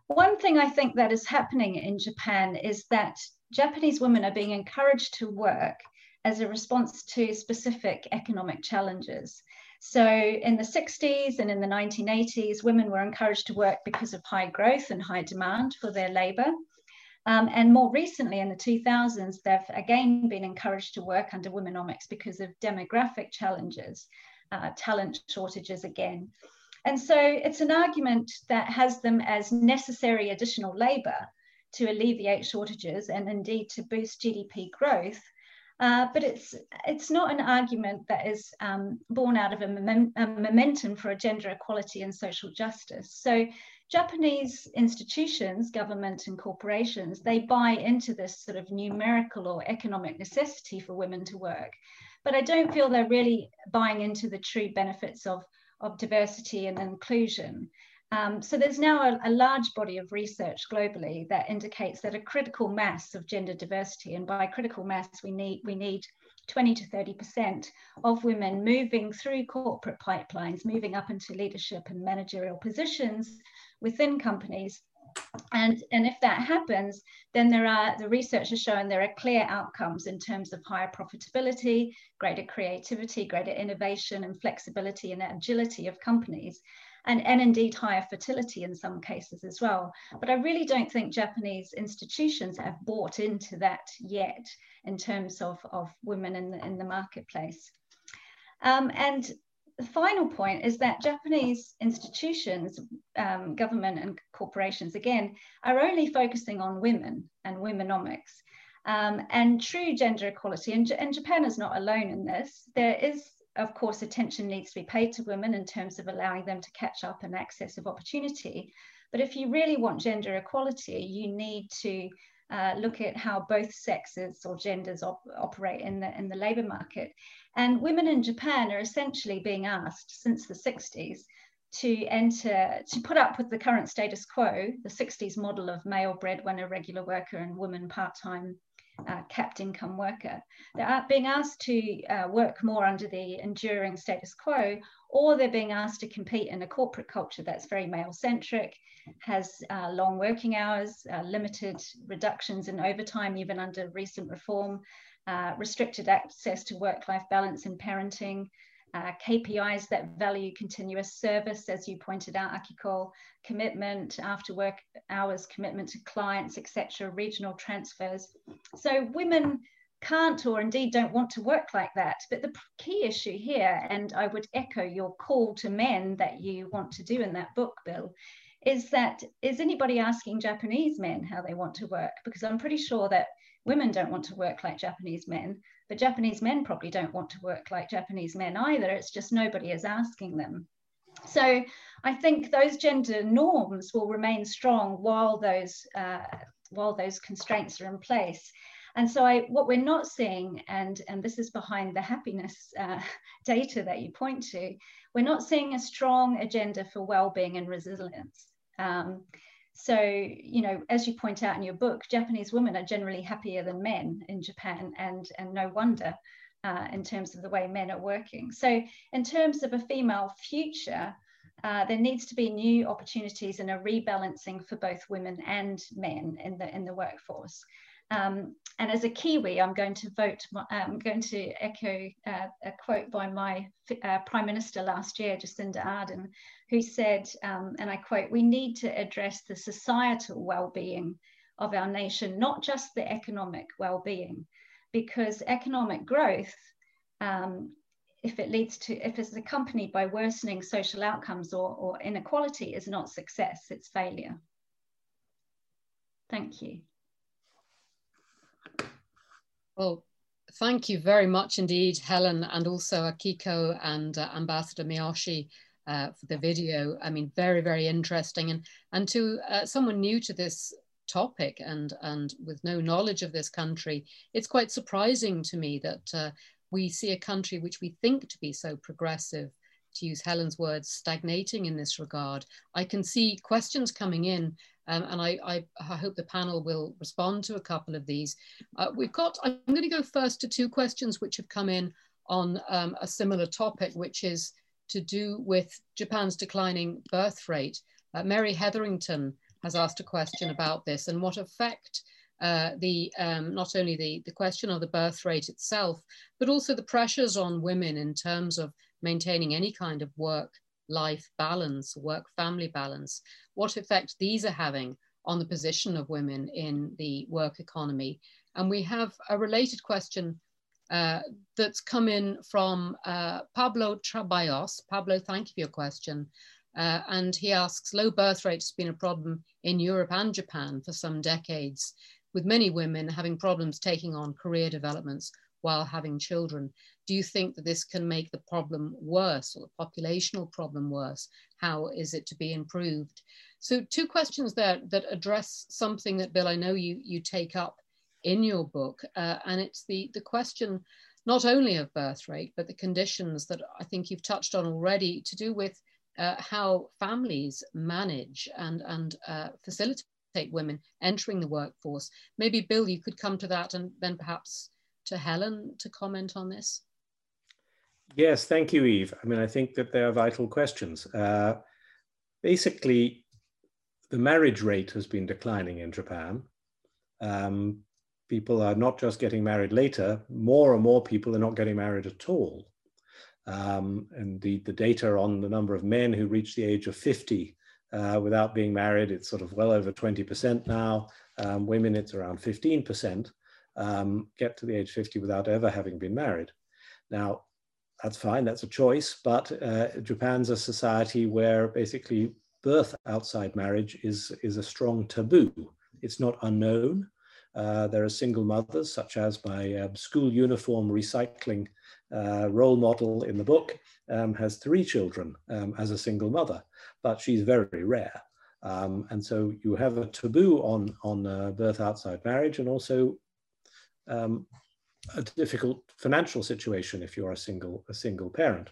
One thing I think that is happening in Japan is that Japanese women are being encouraged to work as a response to specific economic challenges. So in the 60s and in the 1980s, women were encouraged to work because of high growth and high demand for their labor. Um, and more recently, in the 2000s, they've again been encouraged to work under womenomics because of demographic challenges, uh, talent shortages again. And so it's an argument that has them as necessary additional labour to alleviate shortages and indeed to boost GDP growth. Uh, but it's it's not an argument that is um, born out of a, mem a, momentum for a gender equality and social justice. So Japanese institutions, government and corporations, they buy into this sort of numerical or economic necessity for women to work. But I don't feel they're really buying into the true benefits of, of diversity and inclusion. Um, so there's now a, a, large body of research globally that indicates that a critical mass of gender diversity, and by critical mass we need we need 20 to 30% of women moving through corporate pipelines, moving up into leadership and managerial positions within companies. And, and if that happens, then there are, the research has shown there are clear outcomes in terms of higher profitability, greater creativity, greater innovation and flexibility and agility of companies. And, and indeed higher fertility in some cases as well. But I really don't think Japanese institutions have bought into that yet in terms of, of women in the, in the marketplace. Um, and the final point is that Japanese institutions, um, government and corporations, again, are only focusing on women and womenomics. Um, and true gender equality, and, and Japan is not alone in this, there is, of course, attention needs to be paid to women in terms of allowing them to catch up and access of opportunity. But if you really want gender equality, you need to uh, look at how both sexes or genders op operate in the, in the labor market. And women in Japan are essentially being asked since the 60s to enter, to put up with the current status quo, the 60s model of male breadwinner, regular worker, and woman part time uh, capped income worker. They're being asked to uh, work more under the enduring status quo, or they're being asked to compete in a corporate culture that's very male centric has uh, long working hours, uh, limited reductions in overtime, even under recent reform, uh, restricted access to work-life balance and parenting, uh, KPIs that value continuous service, as you pointed out, Akiko, commitment after work hours, commitment to clients, etc., regional transfers. So women can't or indeed don't want to work like that. But the key issue here, and I would echo your call to men that you want to do in that book, Bill, is that is anybody asking Japanese men how they want to work? Because I'm pretty sure that women don't want to work like Japanese men, but Japanese men probably don't want to work like Japanese men either. It's just nobody is asking them. So I think those gender norms will remain strong while those uh, while those constraints are in place. And so I, what we're not seeing, and, and this is behind the happiness uh, data that you point to, we're not seeing a strong agenda for well-being and resilience. Um, so, you know, as you point out in your book, Japanese women are generally happier than men in Japan, and, and no wonder uh, in terms of the way men are working. So, in terms of a female future, uh, there needs to be new opportunities and a rebalancing for both women and men in the in the workforce. Um, and as a Kiwi, I'm going to vote, I'm going to echo uh, a quote by my uh, Prime Minister last year, Jacinda Ardern, who said, um, and I quote, we need to address the societal well-being of our nation, not just the economic well-being, because economic growth, um, if it leads to, if it's accompanied by worsening social outcomes or, or inequality is not success, it's failure. Thank you. Well, thank you very much indeed, Helen, and also Akiko and uh, Ambassador Miyoshi uh, for the video. I mean, very, very interesting. And, and to uh, someone new to this topic and, and with no knowledge of this country, it's quite surprising to me that uh, we see a country which we think to be so progressive to use Helen's words, stagnating in this regard. I can see questions coming in um, and I, I, I, hope the panel will respond to a couple of these. Uh, we've got, I'm going to go first to two questions which have come in on um, a similar topic, which is to do with Japan's declining birth rate. Uh, Mary Hetherington has asked a question about this and what effect uh, the um, not only the, the question of the birth rate itself, but also the pressures on women in terms of maintaining any kind of work life balance, work family balance, what effect these are having on the position of women in the work economy. And we have a related question uh, that's come in from uh, Pablo Trabayos. Pablo, thank you for your question. Uh, and he asks, low birth rate has been a problem in Europe and Japan for some decades, with many women having problems taking on career developments while having children. Do you think that this can make the problem worse or the populational problem worse? How is it to be improved? So two questions there that address something that Bill, I know you, you take up in your book, uh, and it's the, the question not only of birth rate, but the conditions that I think you've touched on already to do with uh, how families manage and, and uh, facilitate women entering the workforce. Maybe Bill, you could come to that and then perhaps to Helen to comment on this? Yes, thank you, Eve. I mean, I think that they are vital questions. Uh, basically, the marriage rate has been declining in Japan. Um, people are not just getting married later, more and more people are not getting married at all. Um, and the, the data on the number of men who reach the age of 50 uh, without being married, it's sort of well over 20% now. Um, women, it's around 15% um, get to the age 50 without ever having been married. Now, that's fine, that's a choice, but uh, Japan's a society where basically birth outside marriage is, is a strong taboo. It's not unknown. Uh, there are single mothers, such as my uh, school uniform recycling uh, role model in the book, um, has three children um, as a single mother, but she's very rare. Um, and so you have a taboo on, on uh, birth outside marriage and also um, a difficult financial situation if you're a single, a single parent.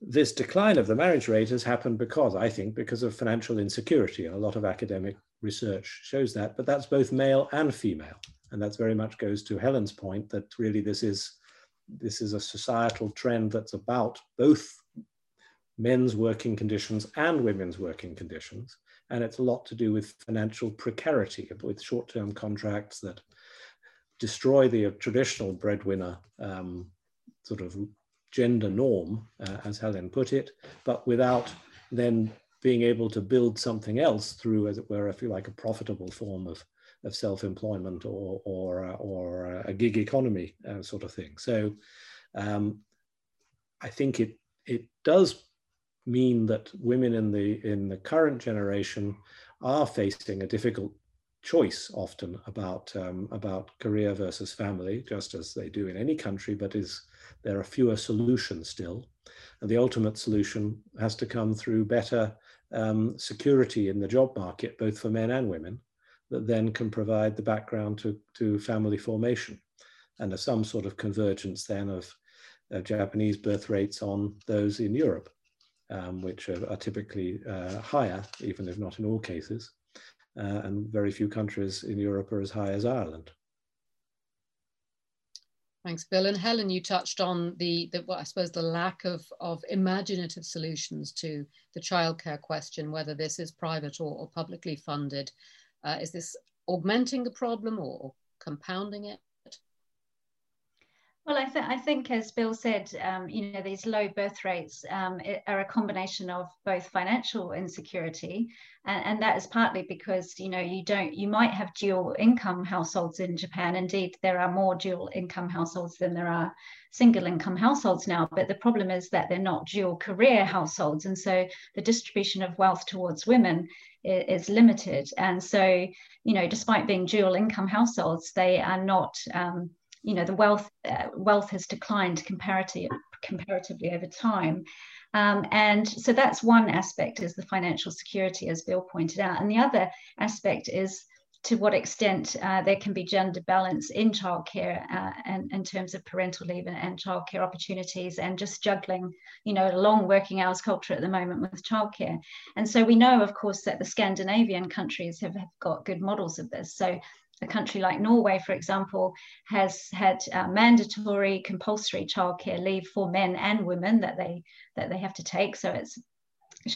This decline of the marriage rate has happened because, I think, because of financial insecurity. A lot of academic research shows that, but that's both male and female. And that very much goes to Helen's point that really this is, this is a societal trend that's about both men's working conditions and women's working conditions. And it's a lot to do with financial precarity, with short-term contracts that destroy the traditional breadwinner um, sort of gender norm, uh, as Helen put it, but without then being able to build something else through, as it were, if you like, a profitable form of, of self-employment or, or, uh, or a gig economy uh, sort of thing. So um, I think it, it does mean that women in the, in the current generation are facing a difficult choice often about um, about career versus family, just as they do in any country, but is there are fewer solutions still. And the ultimate solution has to come through better um, security in the job market, both for men and women, that then can provide the background to, to family formation and some sort of convergence then of, of Japanese birth rates on those in Europe, um, which are, are typically uh, higher, even if not in all cases uh, and very few countries in Europe are as high as Ireland. Thanks, Bill. And Helen, you touched on the, the well, I suppose, the lack of, of imaginative solutions to the childcare question, whether this is private or, or publicly funded. Uh, is this augmenting the problem or compounding it? Well, I, th- I think, as Bill said, um, you know, these low birth rates um, are a combination of both financial insecurity, and, and, that is partly because you know you don't, you might have dual income households in Japan. Indeed, there are more dual income households than there are single income households now. But the problem is that they're not dual career households, and so the distribution of wealth towards women is, limited. And so, you know, despite being dual income households, they are not um, you know the wealth uh, wealth has declined comparatively comparatively over time um, and so that's one aspect is the financial security as bill pointed out and the other aspect is to what extent uh, there can be gender balance in childcare uh, and in terms of parental leave and, and childcare opportunities and just juggling, you know, long working hours culture at the moment with childcare. And so we know, of course, that the Scandinavian countries have, have got good models of this. So a country like Norway, for example, has had uh, mandatory compulsory childcare leave for men and women that they that they have to take. So it's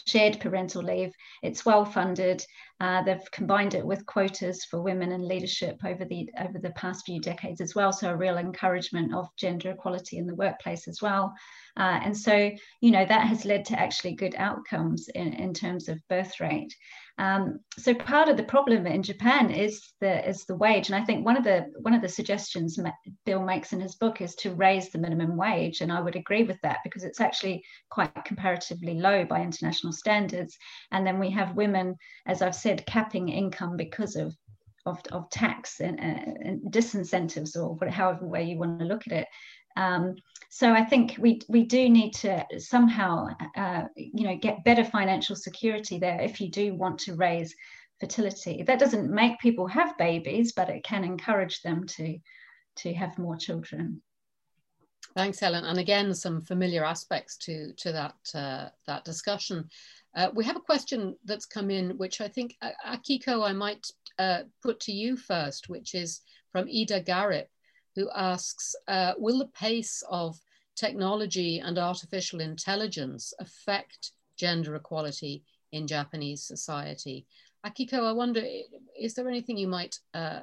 shared parental leave. It's well funded. Uh, they've combined it with quotas for women in leadership over the over the past few decades as well. So a real encouragement of gender equality in the workplace as well. Uh, and so, you know, that has led to actually good outcomes in, in terms of birth rate. Um, so part of the problem in Japan is the is the wage, and I think one of the one of the suggestions Bill makes in his book is to raise the minimum wage, and I would agree with that because it's actually quite comparatively low by international standards. And then we have women, as I've said, capping income because of of, of tax and, uh, and disincentives, or however way you want to look at it. Um, so I think we we do need to somehow uh, you know get better financial security there if you do want to raise fertility. That doesn't make people have babies, but it can encourage them to to have more children. Thanks, Helen. And again, some familiar aspects to to that uh, that discussion. Uh, we have a question that's come in, which I think uh, Akiko, I might uh, put to you first, which is from Ida Garip, who asks, uh, will the pace of technology and artificial intelligence affect gender equality in Japanese society? Akiko, I wonder, is there anything you might uh,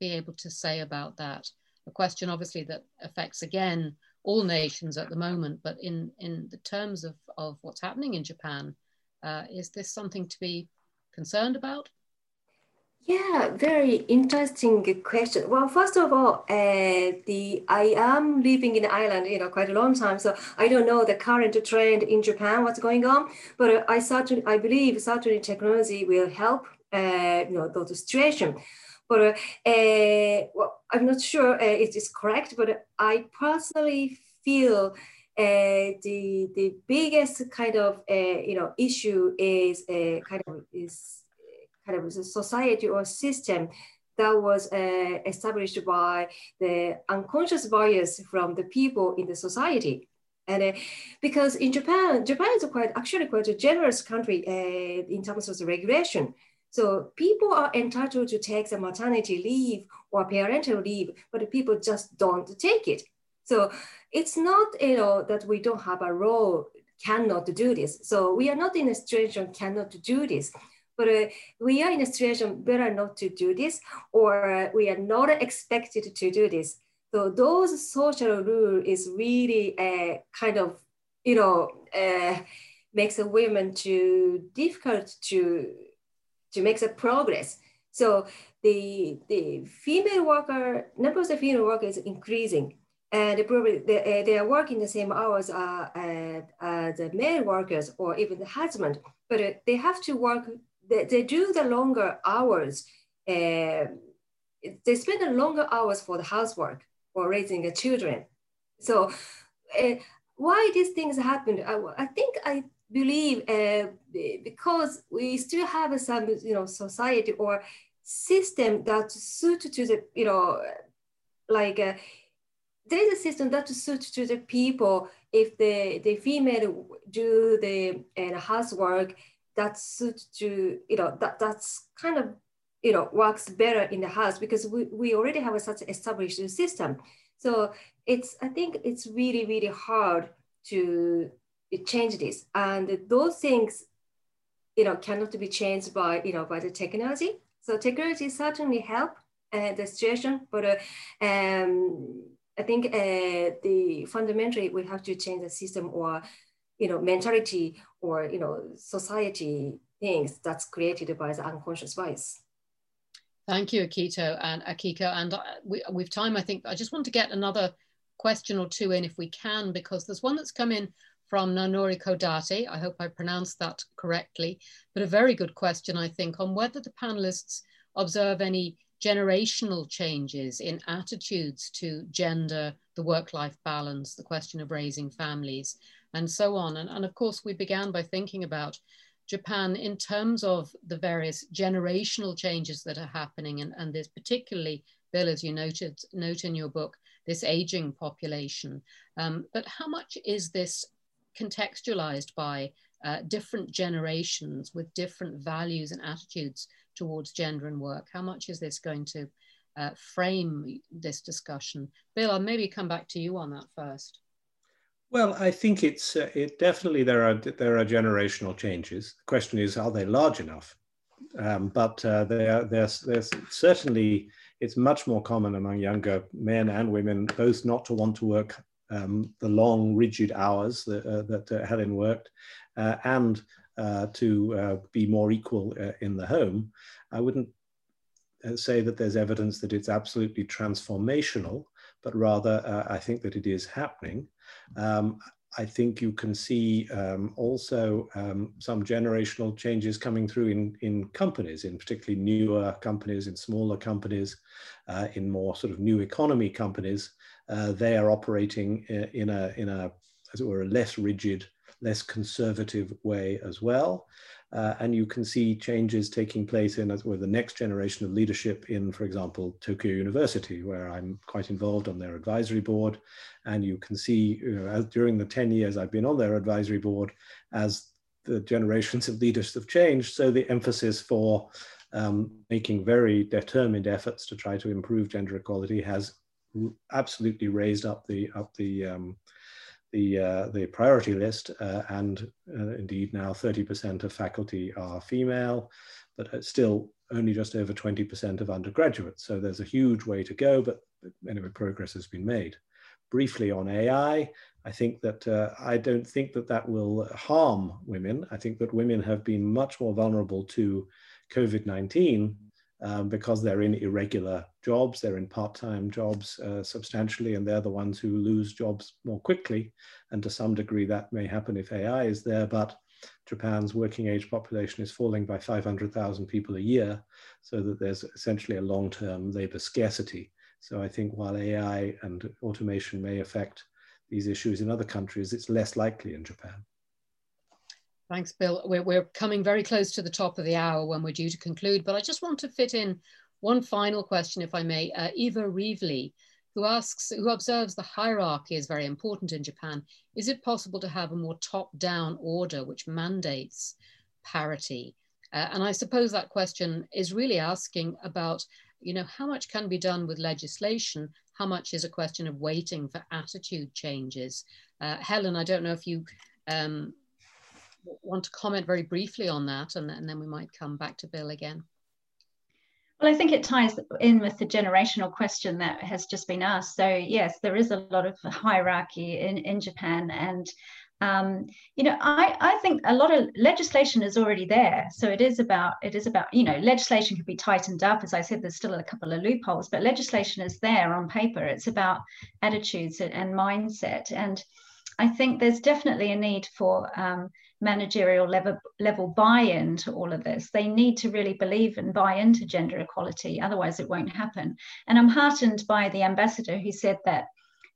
be able to say about that? A question obviously that affects again all nations at the moment, but in, in the terms of, of what's happening in Japan, uh, is this something to be concerned about? Yeah, very interesting question. Well, first of all, uh, the I am living in Ireland, you know, quite a long time, so I don't know the current trend in Japan, what's going on. But I certainly, I believe certainly technology will help, uh, you know, those situation. But uh, uh, well, I'm not sure uh, it is correct, but I personally feel uh, the the biggest kind of uh, you know issue is uh, kind of is kind of a society or system that was uh, established by the unconscious bias from the people in the society. And uh, because in Japan, Japan is quite actually quite a generous country uh, in terms of the regulation. So people are entitled to take the maternity leave or parental leave, but people just don't take it. So it's not you know that we don't have a role cannot do this. So we are not in a situation cannot do this but uh, we are in a situation better not to do this or uh, we are not expected to do this. So those social rule is really uh, kind of you know uh, makes a women too difficult to to make the progress. So the the female worker numbers of female workers is increasing and they probably they, uh, they are working the same hours uh, as the male workers or even the husband but uh, they have to work they, they do the longer hours. Uh, they spend the longer hours for the housework or raising the children. So uh, why these things happen? I, I think I believe uh, because we still have some you know society or system that suit to the you know like uh, there is a system that suits to the people. If the the female do the uh, housework that suits to you know that that's kind of you know works better in the house because we, we already have a such established system. So it's i think it's really really hard to change this. And those things you know cannot be changed by you know by the technology. So technology certainly help uh, the situation, but uh, um, I think uh, the fundamentally we have to change the system or you know mentality or you know society things that's created by the unconscious bias. Thank you, Akito and Akiko. And uh, we, have time, I think I just want to get another question or two in if we can, because there's one that's come in from Naonori Kodate. I hope I pronounced that correctly, but a very good question, I think, on whether the panelists observe any generational changes in attitudes to gender, the work-life balance, the question of raising families, and so on. And, and of course, we began by thinking about Japan in terms of the various generational changes that are happening, and, and there's particularly, Bill, as you noted, note in your book, this aging population. Um, but how much is this contextualized by uh, different generations with different values and attitudes towards gender and work? How much is this going to uh, frame this discussion? Bill, I'll maybe come back to you on that first. Well, I think it's uh, it definitely there are there are generational changes. The question is, are they large enough? Um, but uh, there, there's, there's certainly it's much more common among younger men and women both not to want to work um, the long, rigid hours that, uh, that uh, Helen worked, uh, and to uh, be more equal uh, in the home. I wouldn't say that there's evidence that it's absolutely transformational, but rather I think that it is happening. Um, I think you can see um, also um, some generational changes coming through in, in companies, in particularly newer companies, in smaller companies, uh, in more sort of new economy companies. Uh, they are operating in a, in a, as it were, a less rigid, less conservative way as well. Uh, and you can see changes taking place in with the next generation of leadership in, for example, Tokyo University, where I'm quite involved on their advisory board. And you can see you know, as, during the 10 years I've been on their advisory board, as the generations of leaders have changed, so the emphasis for um, making very determined efforts to try to improve gender equality has absolutely raised up the up the um, the, uh, the priority list, uh, and uh, indeed now 30% of faculty are female, but still only just over 20% of undergraduates. So there's a huge way to go, but anyway, progress has been made. Briefly on AI, I think that uh, I don't think that that will harm women. I think that women have been much more vulnerable to COVID-19 um, because they're in irregular jobs, they're in part-time jobs uh, substantially, and they're the ones who lose jobs more quickly. And to some degree, that may happen if AI is there, but Japan's working age population is falling by 500,000 people a year, so that there's essentially a long-term labor scarcity. So I think while AI and automation may affect these issues in other countries, it's less likely in Japan. Thanks, Bill. We're, we're coming very close to the top of the hour when we're due to conclude, but I just want to fit in one final question, if I may. Uh, Eva Reevely, who asks, who observes the hierarchy is very important in Japan. Is it possible to have a more top-down order which mandates parity? Uh, and I suppose that question is really asking about, you know, how much can be done with legislation? How much is a question of waiting for attitude changes? Uh, Helen, I don't know if you um, want to comment very briefly on that, and, and then we might come back to Bill again. Well, I think it ties in with the generational question that has just been asked. So, yes, there is a lot of hierarchy in, in Japan. And, um, you know, I, I think a lot of legislation is already there. So it is about, it is about, you know, legislation could be tightened up. As I said, there's still a couple of loopholes, but legislation is there on paper. It's about attitudes and mindset. And I think there's definitely a need for um, managerial level, level buy-in to all of this. They need to really believe and buy into gender equality, otherwise it won't happen. And I'm heartened by the ambassador who said that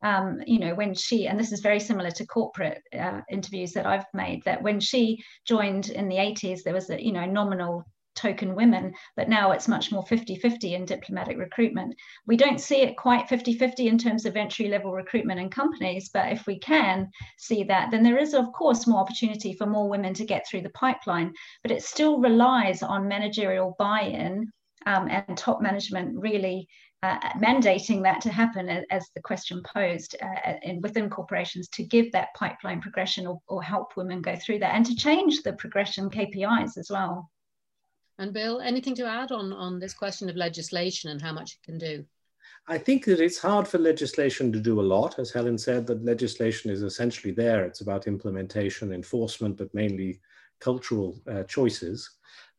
um, you know, when she, and this is very similar to corporate uh, interviews that I've made, that when she joined in the 80s, there was a, you know, nominal token women, but now it's much more 50 50 in diplomatic recruitment. We don't see it quite 50 50 in terms of entry level recruitment in companies, but if we can see that, then there is, of course, more opportunity for more women to get through the pipeline, but it still relies on managerial buy in um, and top management really. Uh, mandating that to happen as the question posed uh, in, within corporations to give that pipeline progression or, or help women go through that and to change the progression KPIs as well. And Bill, anything to add on, on this question of legislation and how much it can do? I think that it's hard for legislation to do a lot. As Helen said, that legislation is essentially there. It's about implementation, enforcement, but mainly cultural uh, choices.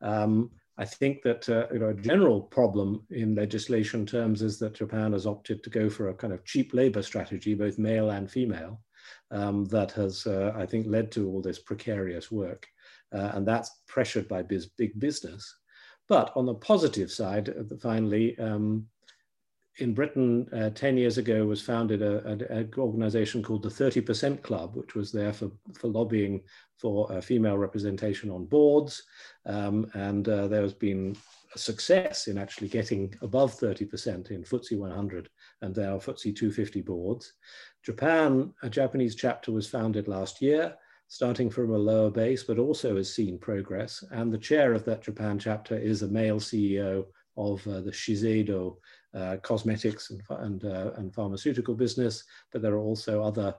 Um, I think that uh, you know, a general problem in legislation terms is that Japan has opted to go for a kind of cheap labor strategy, both male and female, um, that has, uh, I think, led to all this precarious work. Uh, and that's pressured by biz big business. But on the positive side, uh, finally, um, in Britain, uh, 10 years ago, was founded an organization called the 30% Club, which was there for, for lobbying for uh, female representation on boards. Um, and uh, there has been a success in actually getting above 30% in FTSE 100 and there are FTSE 250 boards. Japan, a Japanese chapter was founded last year, starting from a lower base, but also has seen progress. And the chair of that Japan chapter is a male CEO of uh, the Shiseido uh, cosmetics and, and, uh, and, pharmaceutical business, but there are also other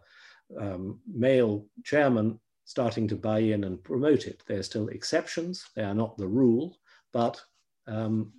um, male chairmen starting to buy in and promote it. They're still exceptions, they are not the rule, but um,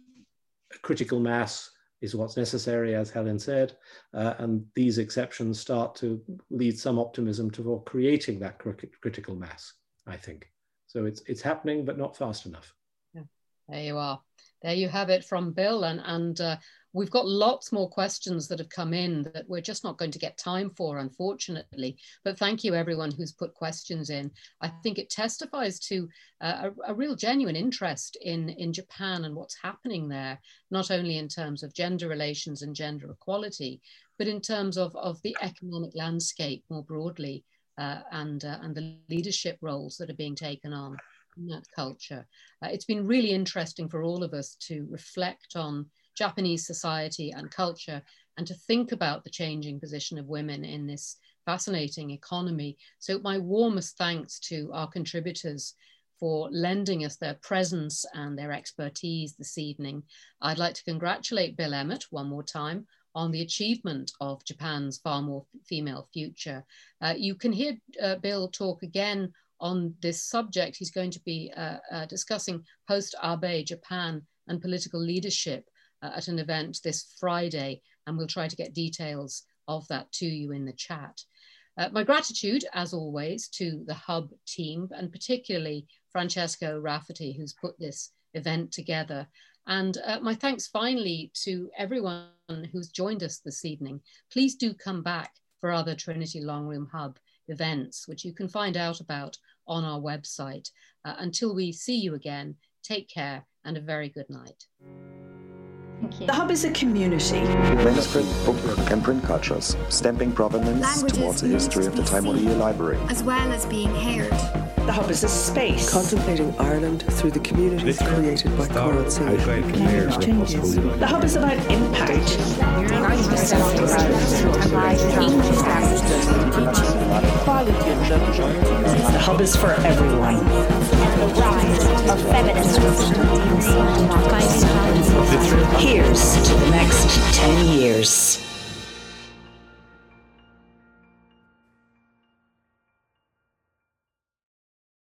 critical mass is what's necessary, as Helen said, uh, and these exceptions start to lead some optimism toward creating that critical mass, I think. So it's, it's happening, but not fast enough. Yeah. There you are. There you have it from Bill, and, and uh, We've got lots more questions that have come in that we're just not going to get time for, unfortunately. But thank you, everyone who's put questions in. I think it testifies to uh, a, a, real genuine interest in, in Japan and what's happening there, not only in terms of gender relations and gender equality, but in terms of, of the economic landscape more broadly uh, and, uh, and the leadership roles that are being taken on in that culture. Uh, it's been really interesting for all of us to reflect on Japanese society and culture and to think about the changing position of women in this fascinating economy. So my warmest thanks to our contributors for lending us their presence and their expertise this evening. I'd like to congratulate Bill Emmott one more time on the achievement of Japan's far more female future. Uh, you can hear uh, Bill talk again on this subject. He's going to be uh, uh discussing post-Abe Japan and political leadership uh, at an event this Friday, and we'll try to get details of that to you in the chat. Uh, my gratitude, as always, to the Hub team, and particularly Francesco Rafferty, who's put this event together. And uh, my thanks finally to everyone who's joined us this evening. Please do come back for other Trinity Long Room Hub events, which you can find out about on our website. Uh, until we see you again, take care and a very good night. The Hub is a community. Manuscript, book, and print cultures, stamping provenance Languages towards the history of the Taimuriya library. As well as being heard. The Hub is a space. Contemplating Ireland through the community created by Coral Sea. changes. The Hub is about impact. The Hub is for everyone. Of feminism. Here's to the next 10 years.